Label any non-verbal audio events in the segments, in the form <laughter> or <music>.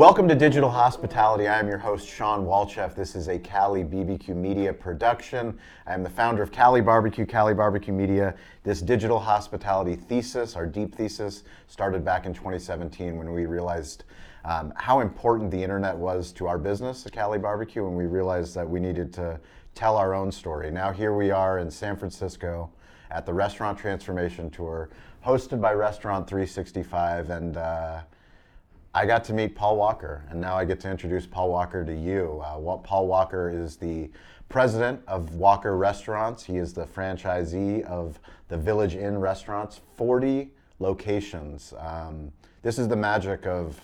Welcome to Digital Hospitality. I am your host, Shawn Walchef. This is a Cali BBQ Media production. I am the founder of Cali Barbecue, Cali Barbecue Media. This digital hospitality thesis, our deep thesis, started back in 2017 when we realized um, how important the internet was to our business Cali Barbecue, and we realized that we needed to tell our own story. Now, here we are in San Francisco at the Restaurant Transformation Tour, hosted by Restaurant 365, and uh, I got to meet Paul Walker, and now I get to introduce Paul Walker to you. Uh, Paul Walker is the president of Walker Restaurants. He is the franchisee of the Village Inn restaurants, 40 locations. Um, this is the magic of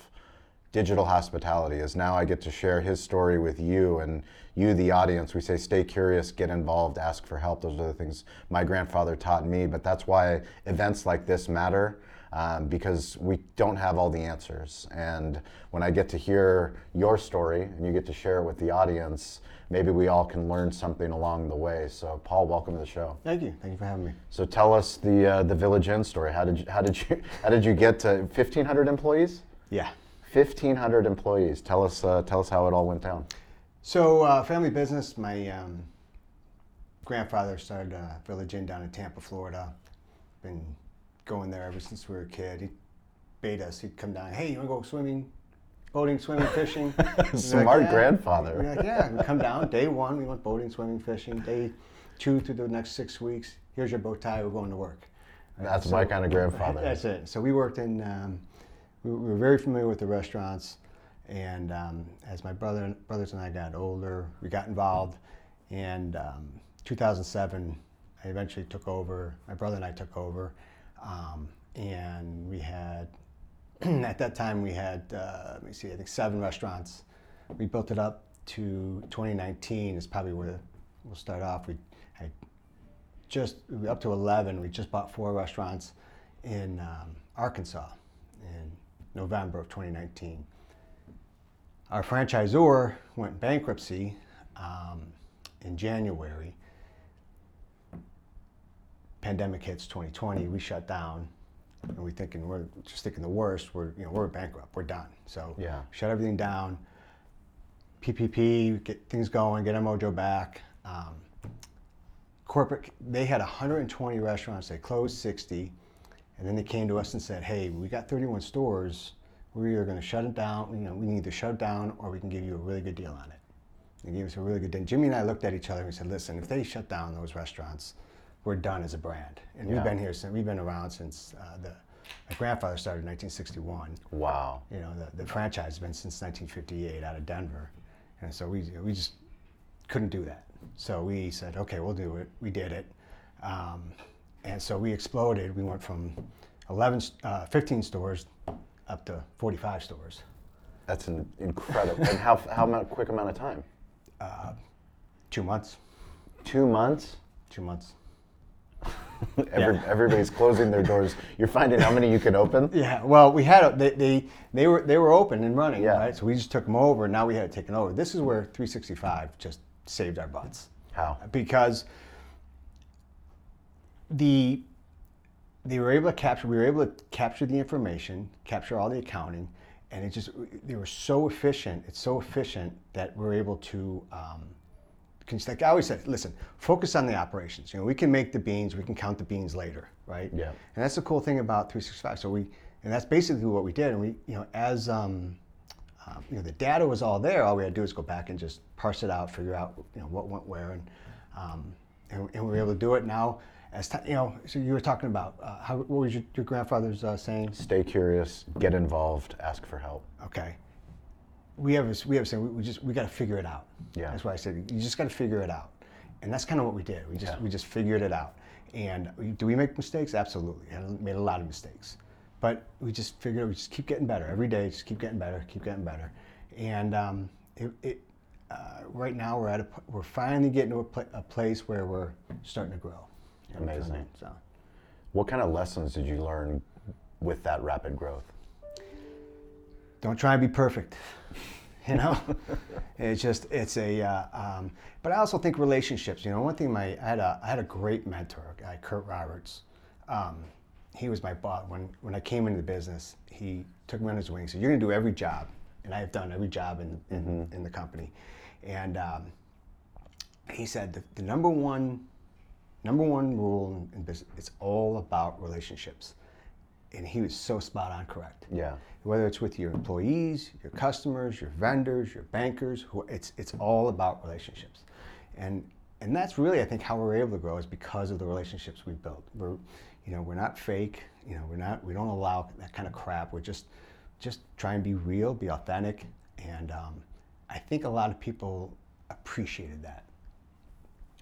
digital hospitality is now I get to share his story with you and you, the audience. We say, stay curious, get involved, ask for help. Those are the things my grandfather taught me, but that's why events like this matter um, because we don't have all the answers. And when I get to hear your story and you get to share it with the audience, maybe we all can learn something along the way. So, Paul, welcome to the show. Thank you. Thank you for having me. So, tell us the uh, the Village Inn story. How did you, how did you <laughs> how did you get to 1,500 employees? Yeah. 1,500 employees. Tell us uh, tell us how it all went down. So, uh, family business. My um, grandfather started a Village Inn down in Tampa, Florida. Been going there ever since we were a kid. He'd bait us. He'd come down. Hey, you want to go swimming, boating, swimming, fishing? <laughs> Smart like, yeah. grandfather. We're like, yeah. We come down. Day one, we went boating, swimming, fishing. Day two through the next six weeks. Here's your bow tie. We're going to work. That's so, my kind of grandfather. <laughs> That's it. So we worked in. Um, we, we, were very familiar with the restaurants, and um, as my brother brothers and I got older, we got involved. And um, 2007, I eventually took over. My brother and I took over um, and we had, <clears throat> at that time, we had, uh, let me see, I think seven restaurants. We built it up to 2019 is probably where we'll start off. We had just up to 11. We just bought four restaurants in um, Arkansas in November of 2019. Our franchisor went bankruptcy um, in January pandemic hits 2020, we shut down, and we thinking we're just thinking the worst. We're you know we're bankrupt. We're done. So yeah, shut everything down. PPP, get things going, get our mojo back. Um, corporate, they had 120 restaurants. They closed 60, and then they came to us and said, "Hey, we got 31 stores. We're either going to shut it down. You know, we can either shut it down or we can give you a really good deal on it." They gave us a really good deal. Jimmy and I looked at each other and we said, "Listen, if they shut down those restaurants." We're done as a brand. And yeah. we've been here since we've been around since uh, the my grandfather started in 1961. Wow. You know, the, the franchise has been since 1958 out of Denver. And so we, we just couldn't do that. So we said, okay, we'll do it. We did it. Um, and so we exploded. We went from 11, uh, 15 stores up to 45 stores. That's an incredible. and how, how quick amount of time? Uh, two months. Two months? Two months. <laughs> Every, yeah. Everybody's closing their doors. You're finding how many you can open. Yeah. Well, we had they they, they were they were open and running. Yeah. Right. So we just took them over. Now we had it taken over. This is where 365 just saved our butts. How? Because the they were able to capture. We were able to capture the information, capture all the accounting, and it just they were so efficient. It's so efficient that we're able to. Um, like I always said, listen, focus on the operations. You know, we can make the beans, we can count the beans later, right? Yeah. And that's the cool thing about 365. So we, and that's basically what we did. And we, you know, as um, um, you know, the data was all there. All we had to do is go back and just parse it out, figure out, you know, what went where, and um, and, and, we were able to do it now. As t- you know, so you were talking about uh, how, what was your, your grandfather's uh, saying? Stay curious, get involved, ask for help. Okay we have we have saying, we just we got to figure it out. Yeah. That's why I said you just got to figure it out, and that's kind of what we did. We just yeah. we just figured it out. And do we make mistakes? Absolutely. And made a lot of mistakes, but we just figured we just keep getting better every day. Just keep getting better, keep getting better, and um, it, it uh, right now we're at a we're finally getting to a, pl- a place where we're starting to grow. Amazing. So, what kind of lessons did you learn with that rapid growth? Don't try and be perfect. <laughs> You know, it's just it's a. Uh, um, but I also think relationships. You know, one thing my I had a I had a great mentor, a guy Kurt Roberts. Um, he was my boss when when I came into the business. He took me on his wing. Said, "You're going to do every job and I have done every job in in, in the company, and um, he said the, the number one number one rule in, in business it's all about relationships, and he was so spot on correct. Yeah. Whether it's with your employees, your customers, your vendors, your bankers, who, it's it's all about relationships, and and that's really I think how we're able to grow is because of the relationships we built. We're, you know, we're not fake. You know, we're not. We don't allow that kind of crap. We're just just try and be real, be authentic, and um, I think a lot of people appreciated that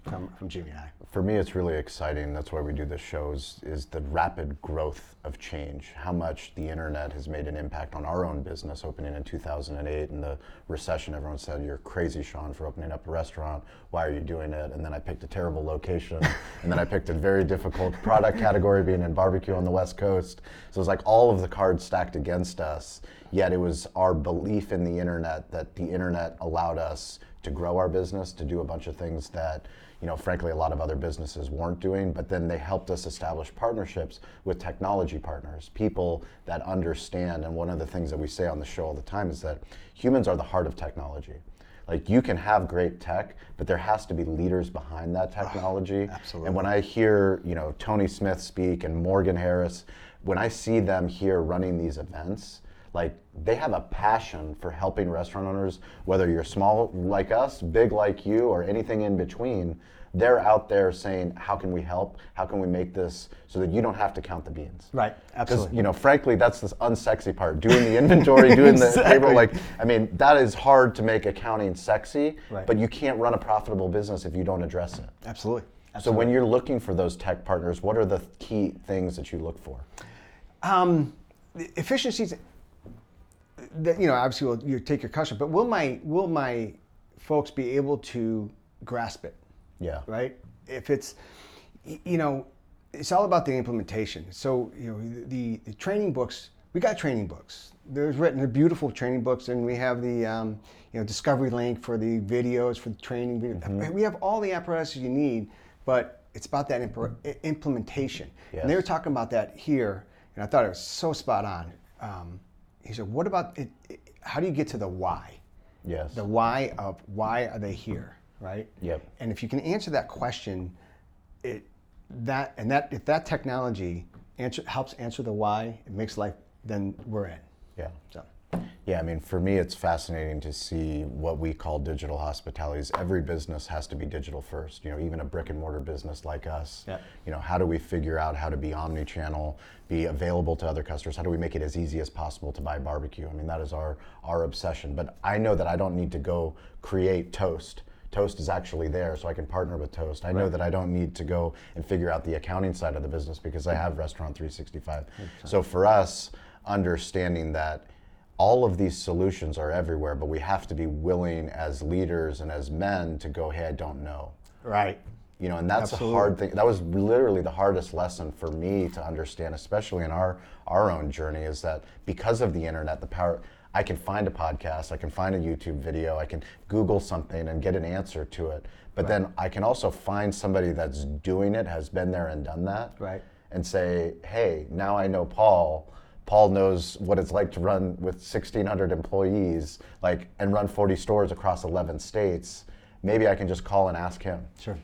from from Jimmy and I. For me, it's really exciting. That's why we do this show is, the rapid growth of change. How much the internet has made an impact on our own business. Opening in 2008 and the recession, everyone said, "You're crazy, Shawn, for opening up a restaurant. Why are you doing it?" And then I picked a terrible location, <laughs> and then I picked a very difficult product category, being in barbecue on the West Coast. So it was like all of the cards stacked against us. Yet it was our belief in the internet that the internet allowed us to grow our business, to do a bunch of things that you know, frankly, a lot of other businesses weren't doing, but then they helped us establish partnerships with technology partners, people that understand. And one of the things that we say on the show all the time is that humans are the heart of technology. Like you can have great tech, but there has to be leaders behind that ah, technology. absolutely. And when I hear, you know, Tony Smith speak and Morgan Harris, when I see them here running these events, like they have a passion for helping restaurant owners, whether you're small like us, big like you, or anything in between. They're out there saying, "How can we help? How can we make this so that you don't have to count the beans?" Right, Because absolutely. you know, frankly, that's the unsexy part. Doing the inventory, doing the <laughs> Exactly. payroll. Like, I mean, that is hard to make accounting sexy. Right. But you can't run a profitable business if you don't address it. Absolutely. So when you're looking for those tech partners, what are the key things that you look for? Um, the efficiencies. That you know, obviously, will you take your customer, but will my will my folks be able to grasp it? Yeah. Right. If it's, you know, it's all about the implementation. So you know, the the training books. We got training books. There's written they're beautiful training books, and we have the um, you know discovery link for the videos for the training. video. We have all the apparatus you need, but it's about that imp- implementation. And they were talking about that here, and I thought it was so spot on. Um, he said, "What about it, it? How do you get to the why? Yes. The why of why are they here, right? Yep. And if you can answer that question, it that and that if that technology answer, helps answer the why, it makes life. Then we're in. yeah. So Yeah, I mean, for me, it's fascinating to see what we call digital hospitalities. Every business has to be digital first. You know, even a brick and mortar business like us. Yeah. You know, how do we figure out how to be omni-channel, be available to other customers? How do we make it as easy as possible to buy barbecue? I mean, that is our our obsession. But I know that I don't need to go create Toast. Toast is actually there, so I can partner with Toast. I know that I don't need to go and figure out the accounting side of the business because I have Restaurant 365. So for us, understanding that all of these solutions are everywhere, but we have to be willing as leaders and as men to go, hey, I don't know. right. You know, and that's Absolutely. a hard thing. That was literally the hardest lesson for me to understand, especially in our our own journey, is that because of the internet, the power I can find a podcast, I can find a YouTube video, I can Google something and get an answer to it. But then I can also find somebody that's doing it, has been there and done that, Right. and say, hey, now I know Paul. Paul knows what it's like to run with 1,600 employees, like, and run 40 stores across 11 states. Maybe I can just call and ask him. Sure.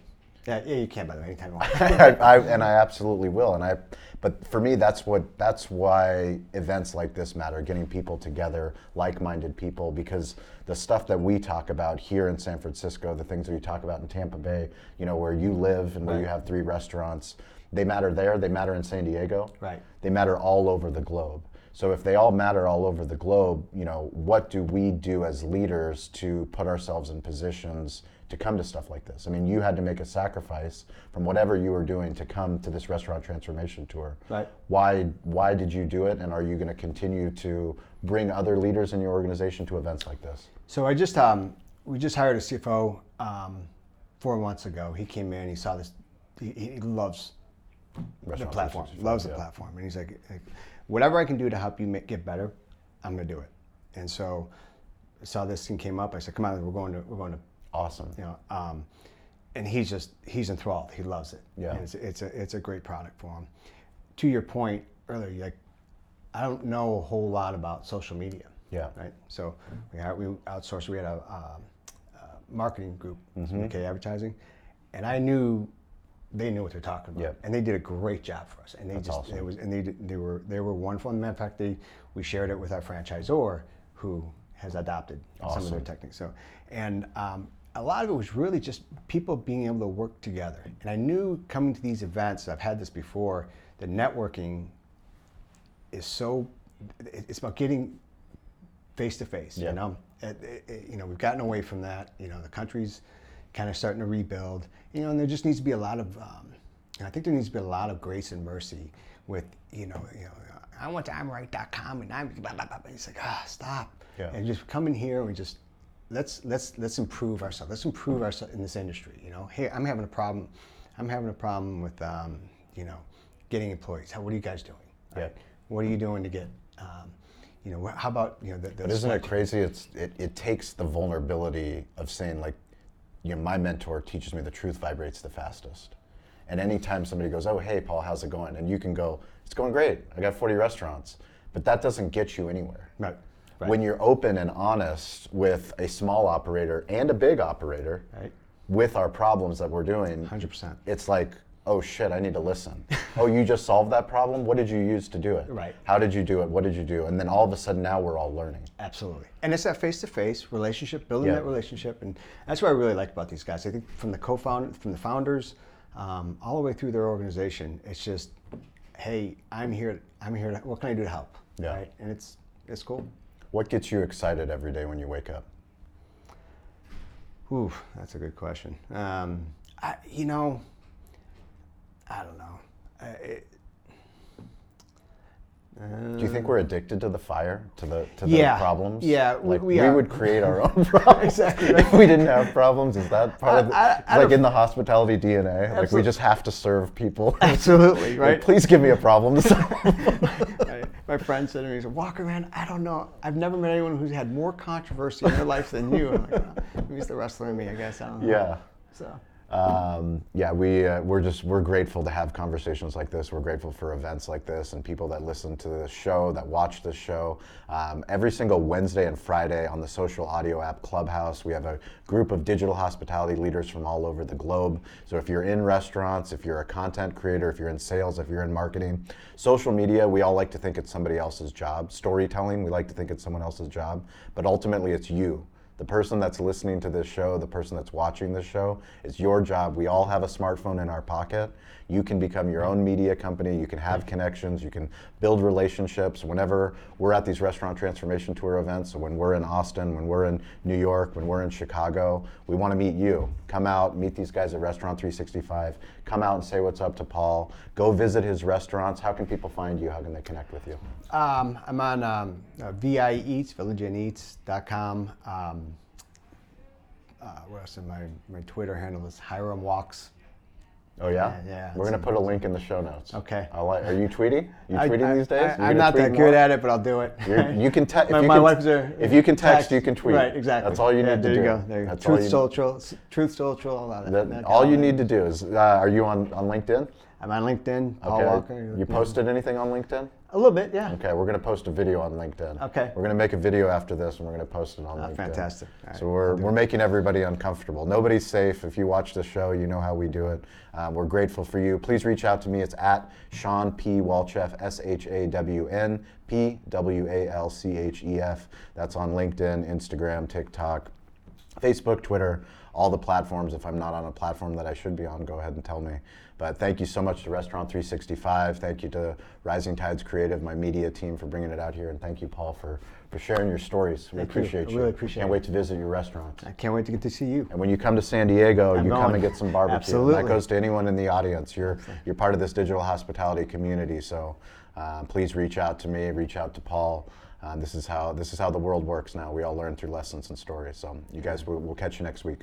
Yeah, yeah, you can by the way anytime you want. <laughs> I, I, and I absolutely will. And I, but for me, that's what that's why events like this matter. Getting people together, like-minded people, because the stuff that we talk about here in San Francisco, the things that we talk about in Tampa Bay, you know, where you live and where you have three restaurants, they matter there. They matter in San Diego. Right. They matter all over the globe. So if they all matter all over the globe, you know, what do we do as leaders to put ourselves in positions to come to stuff like this? I mean, you had to make a sacrifice from whatever you were doing to come to this restaurant transformation tour. Right. Why why did you do it and are you going to continue to bring other leaders in your organization to events like this? So I just um, we just hired a CFO um, four months ago. He came in. He saw this. He, he loves the platform. 365, Loves the yeah. platform, and he's like, like, whatever I can do to help you make, get better, I'm gonna do it. And so I saw this thing came up. I said, come on, we're going to we're going to Awesome. you know. Um, and he's just he's enthralled. He loves it. Yeah. And it's it's a it's a great product for him. To your point earlier, like I don't know a whole lot about social media. Yeah. Right. So we had, we outsourced. We had a, um, a marketing group, Mm-hmm. MK Advertising, and I knew they knew what they're talking about, Yep. and they did a great job for us. And they That's just awesome. it was and they they were they were wonderful. And of fact, they we shared it with our franchisor who has adopted some of their techniques. So and um, a lot of it was really just people being able to work together. And I knew coming to these events, I've had this before, the networking is so it's about getting face to face you know it- it- you know we've gotten away from that you know the country's kind of starting to rebuild you know and there just needs to be a lot of um, i think there needs to be a lot of grace and mercy with you know you know i went to imright.com and i'm blah, blah, blah, blah. it's like ah stop Yeah. and just come in here and just let's let's let's improve ourselves let's improve ourselves in this industry you know hey i'm having a problem i'm having a problem with um, you know getting employees how what are you guys doing Yeah. what are you doing to get um, you know how about you know the, the But isn't it crazy? It's it, it takes the vulnerability of saying like, you know, my mentor teaches me the truth vibrates the fastest. And anytime somebody goes, "Oh, hey, Paul, how's it going?" and you can go, "It's going great. I got 40 restaurants," but that doesn't get you anywhere. right right When you're open and honest with a small operator and a big operator, right with our problems that we're doing, 100% it's like, oh shit, I need to listen. oh, you just solved that problem? What did you use to do it? Right. How did you do it? What did you do? And then all of a sudden now we're all learning. Absolutely. And it's that face to face relationship, building Yeah. that relationship. And that's what I really like about these guys. I think from the co founder, from the founders, um, all the way through their organization, it's just, hey, I'm here, I'm here, to, what can I do to help? Yeah. Right? And it's, it's cool. What gets you excited every day when you wake up? Ooh, that's a good question. Um, I, you know, I don't know. I, it, Do you think we're addicted to the fire, to the to the Yeah. problems? Yeah, we- like we we, are. would create our <laughs> own problems. Exactly, <laughs> if we didn't have problems, is that part of the, I- I- like in the hospitality DNA? Like we just have to serve people. <laughs> Absolutely, Like, right? Please give me a problem to solve. my, my friend said to me, he said, Walker, man, I don't know. I've never met anyone who's had more controversy in their life than you. I'm like, maybe it's the wrestler in me, I guess. I don't know. yeah. So, Um, yeah, we uh, we're just we're grateful to have conversations like this. We're grateful for events like this and people that listen to the show, that watch the show. Um, every single Wednesday and Friday on the social audio app Clubhouse, we have a group of digital hospitality leaders from all over the globe. So if you're in restaurants, if you're a content creator, if you're in sales, if you're in marketing, social media, we all like to think it's somebody else's job. Storytelling, we like to think it's someone else's job, but ultimately it's you. The person that's listening to this show, the person that's watching this show, it's your job. We all have a smartphone in our pocket. You can become your own media company. You can have connections. You can build relationships. Whenever we're at these restaurant transformation tour events, so when we're in Austin, when we're in New York, when we're in Chicago, we want to meet you. Come out, meet these guys at Restaurant 365. Come out and say what's up to Paul. Go visit his restaurants. How can people find you? How can they connect with you? Um, I'm on um, uh, VI Eats, villageandeats.com. Um, uh, what else? My, my Twitter handle is Hiram Walks. Oh yeah, Yeah, yeah, We're gonna put a link in the show notes. Okay. I'll are you tweeting? You I- tweeting I- these days? I, am not that more? good at it, but I'll do it. You're, you can <laughs> text. my, if you my can, wife's a, If you can text, you can tweet. Right, exactly. That's all you Yeah, need there to you do. go. There you go. That's all Truth you, Social, Truth Social, all that. that- that- all you need to do is. Uh, are you on, on LinkedIn? I'm on LinkedIn, Paul Okay. Walker. You posted anything on LinkedIn? A little bit, yeah. Okay, we're gonna post a video on LinkedIn. Okay. We're gonna make a video after this, and we're gonna post it on Ah, LinkedIn. fantastic. Right, So we're, we're it. making everybody uncomfortable. Nobody's safe. If you watch the show, you know how we do it. Uh, we're grateful for you. Please reach out to me. It's at Shawn P. Walchef, S H A W N P W A L C H E F. That's on LinkedIn, Instagram, TikTok, Facebook, Twitter, all the platforms. If I'm not on a platform that I should be on, go ahead and tell me. But thank you so much to Restaurant 365. Thank you to Rising Tides Creative, my media team, for bringing it out here. And thank you, Paul, for, for sharing your stories. We Thank you. appreciate I you. really appreciate Can't it. wait to visit your restaurant. I can't wait to get to see you. And when you come to San Diego, I'm you come and get some barbecue. And Absolutely. that goes to anyone in the audience. You're you're part of this digital hospitality community. So uh, please reach out to me. Reach out to Paul. Uh, this is how this is how the world works now. We all learn through lessons and stories. So you guys, we'll, we'll catch you next week.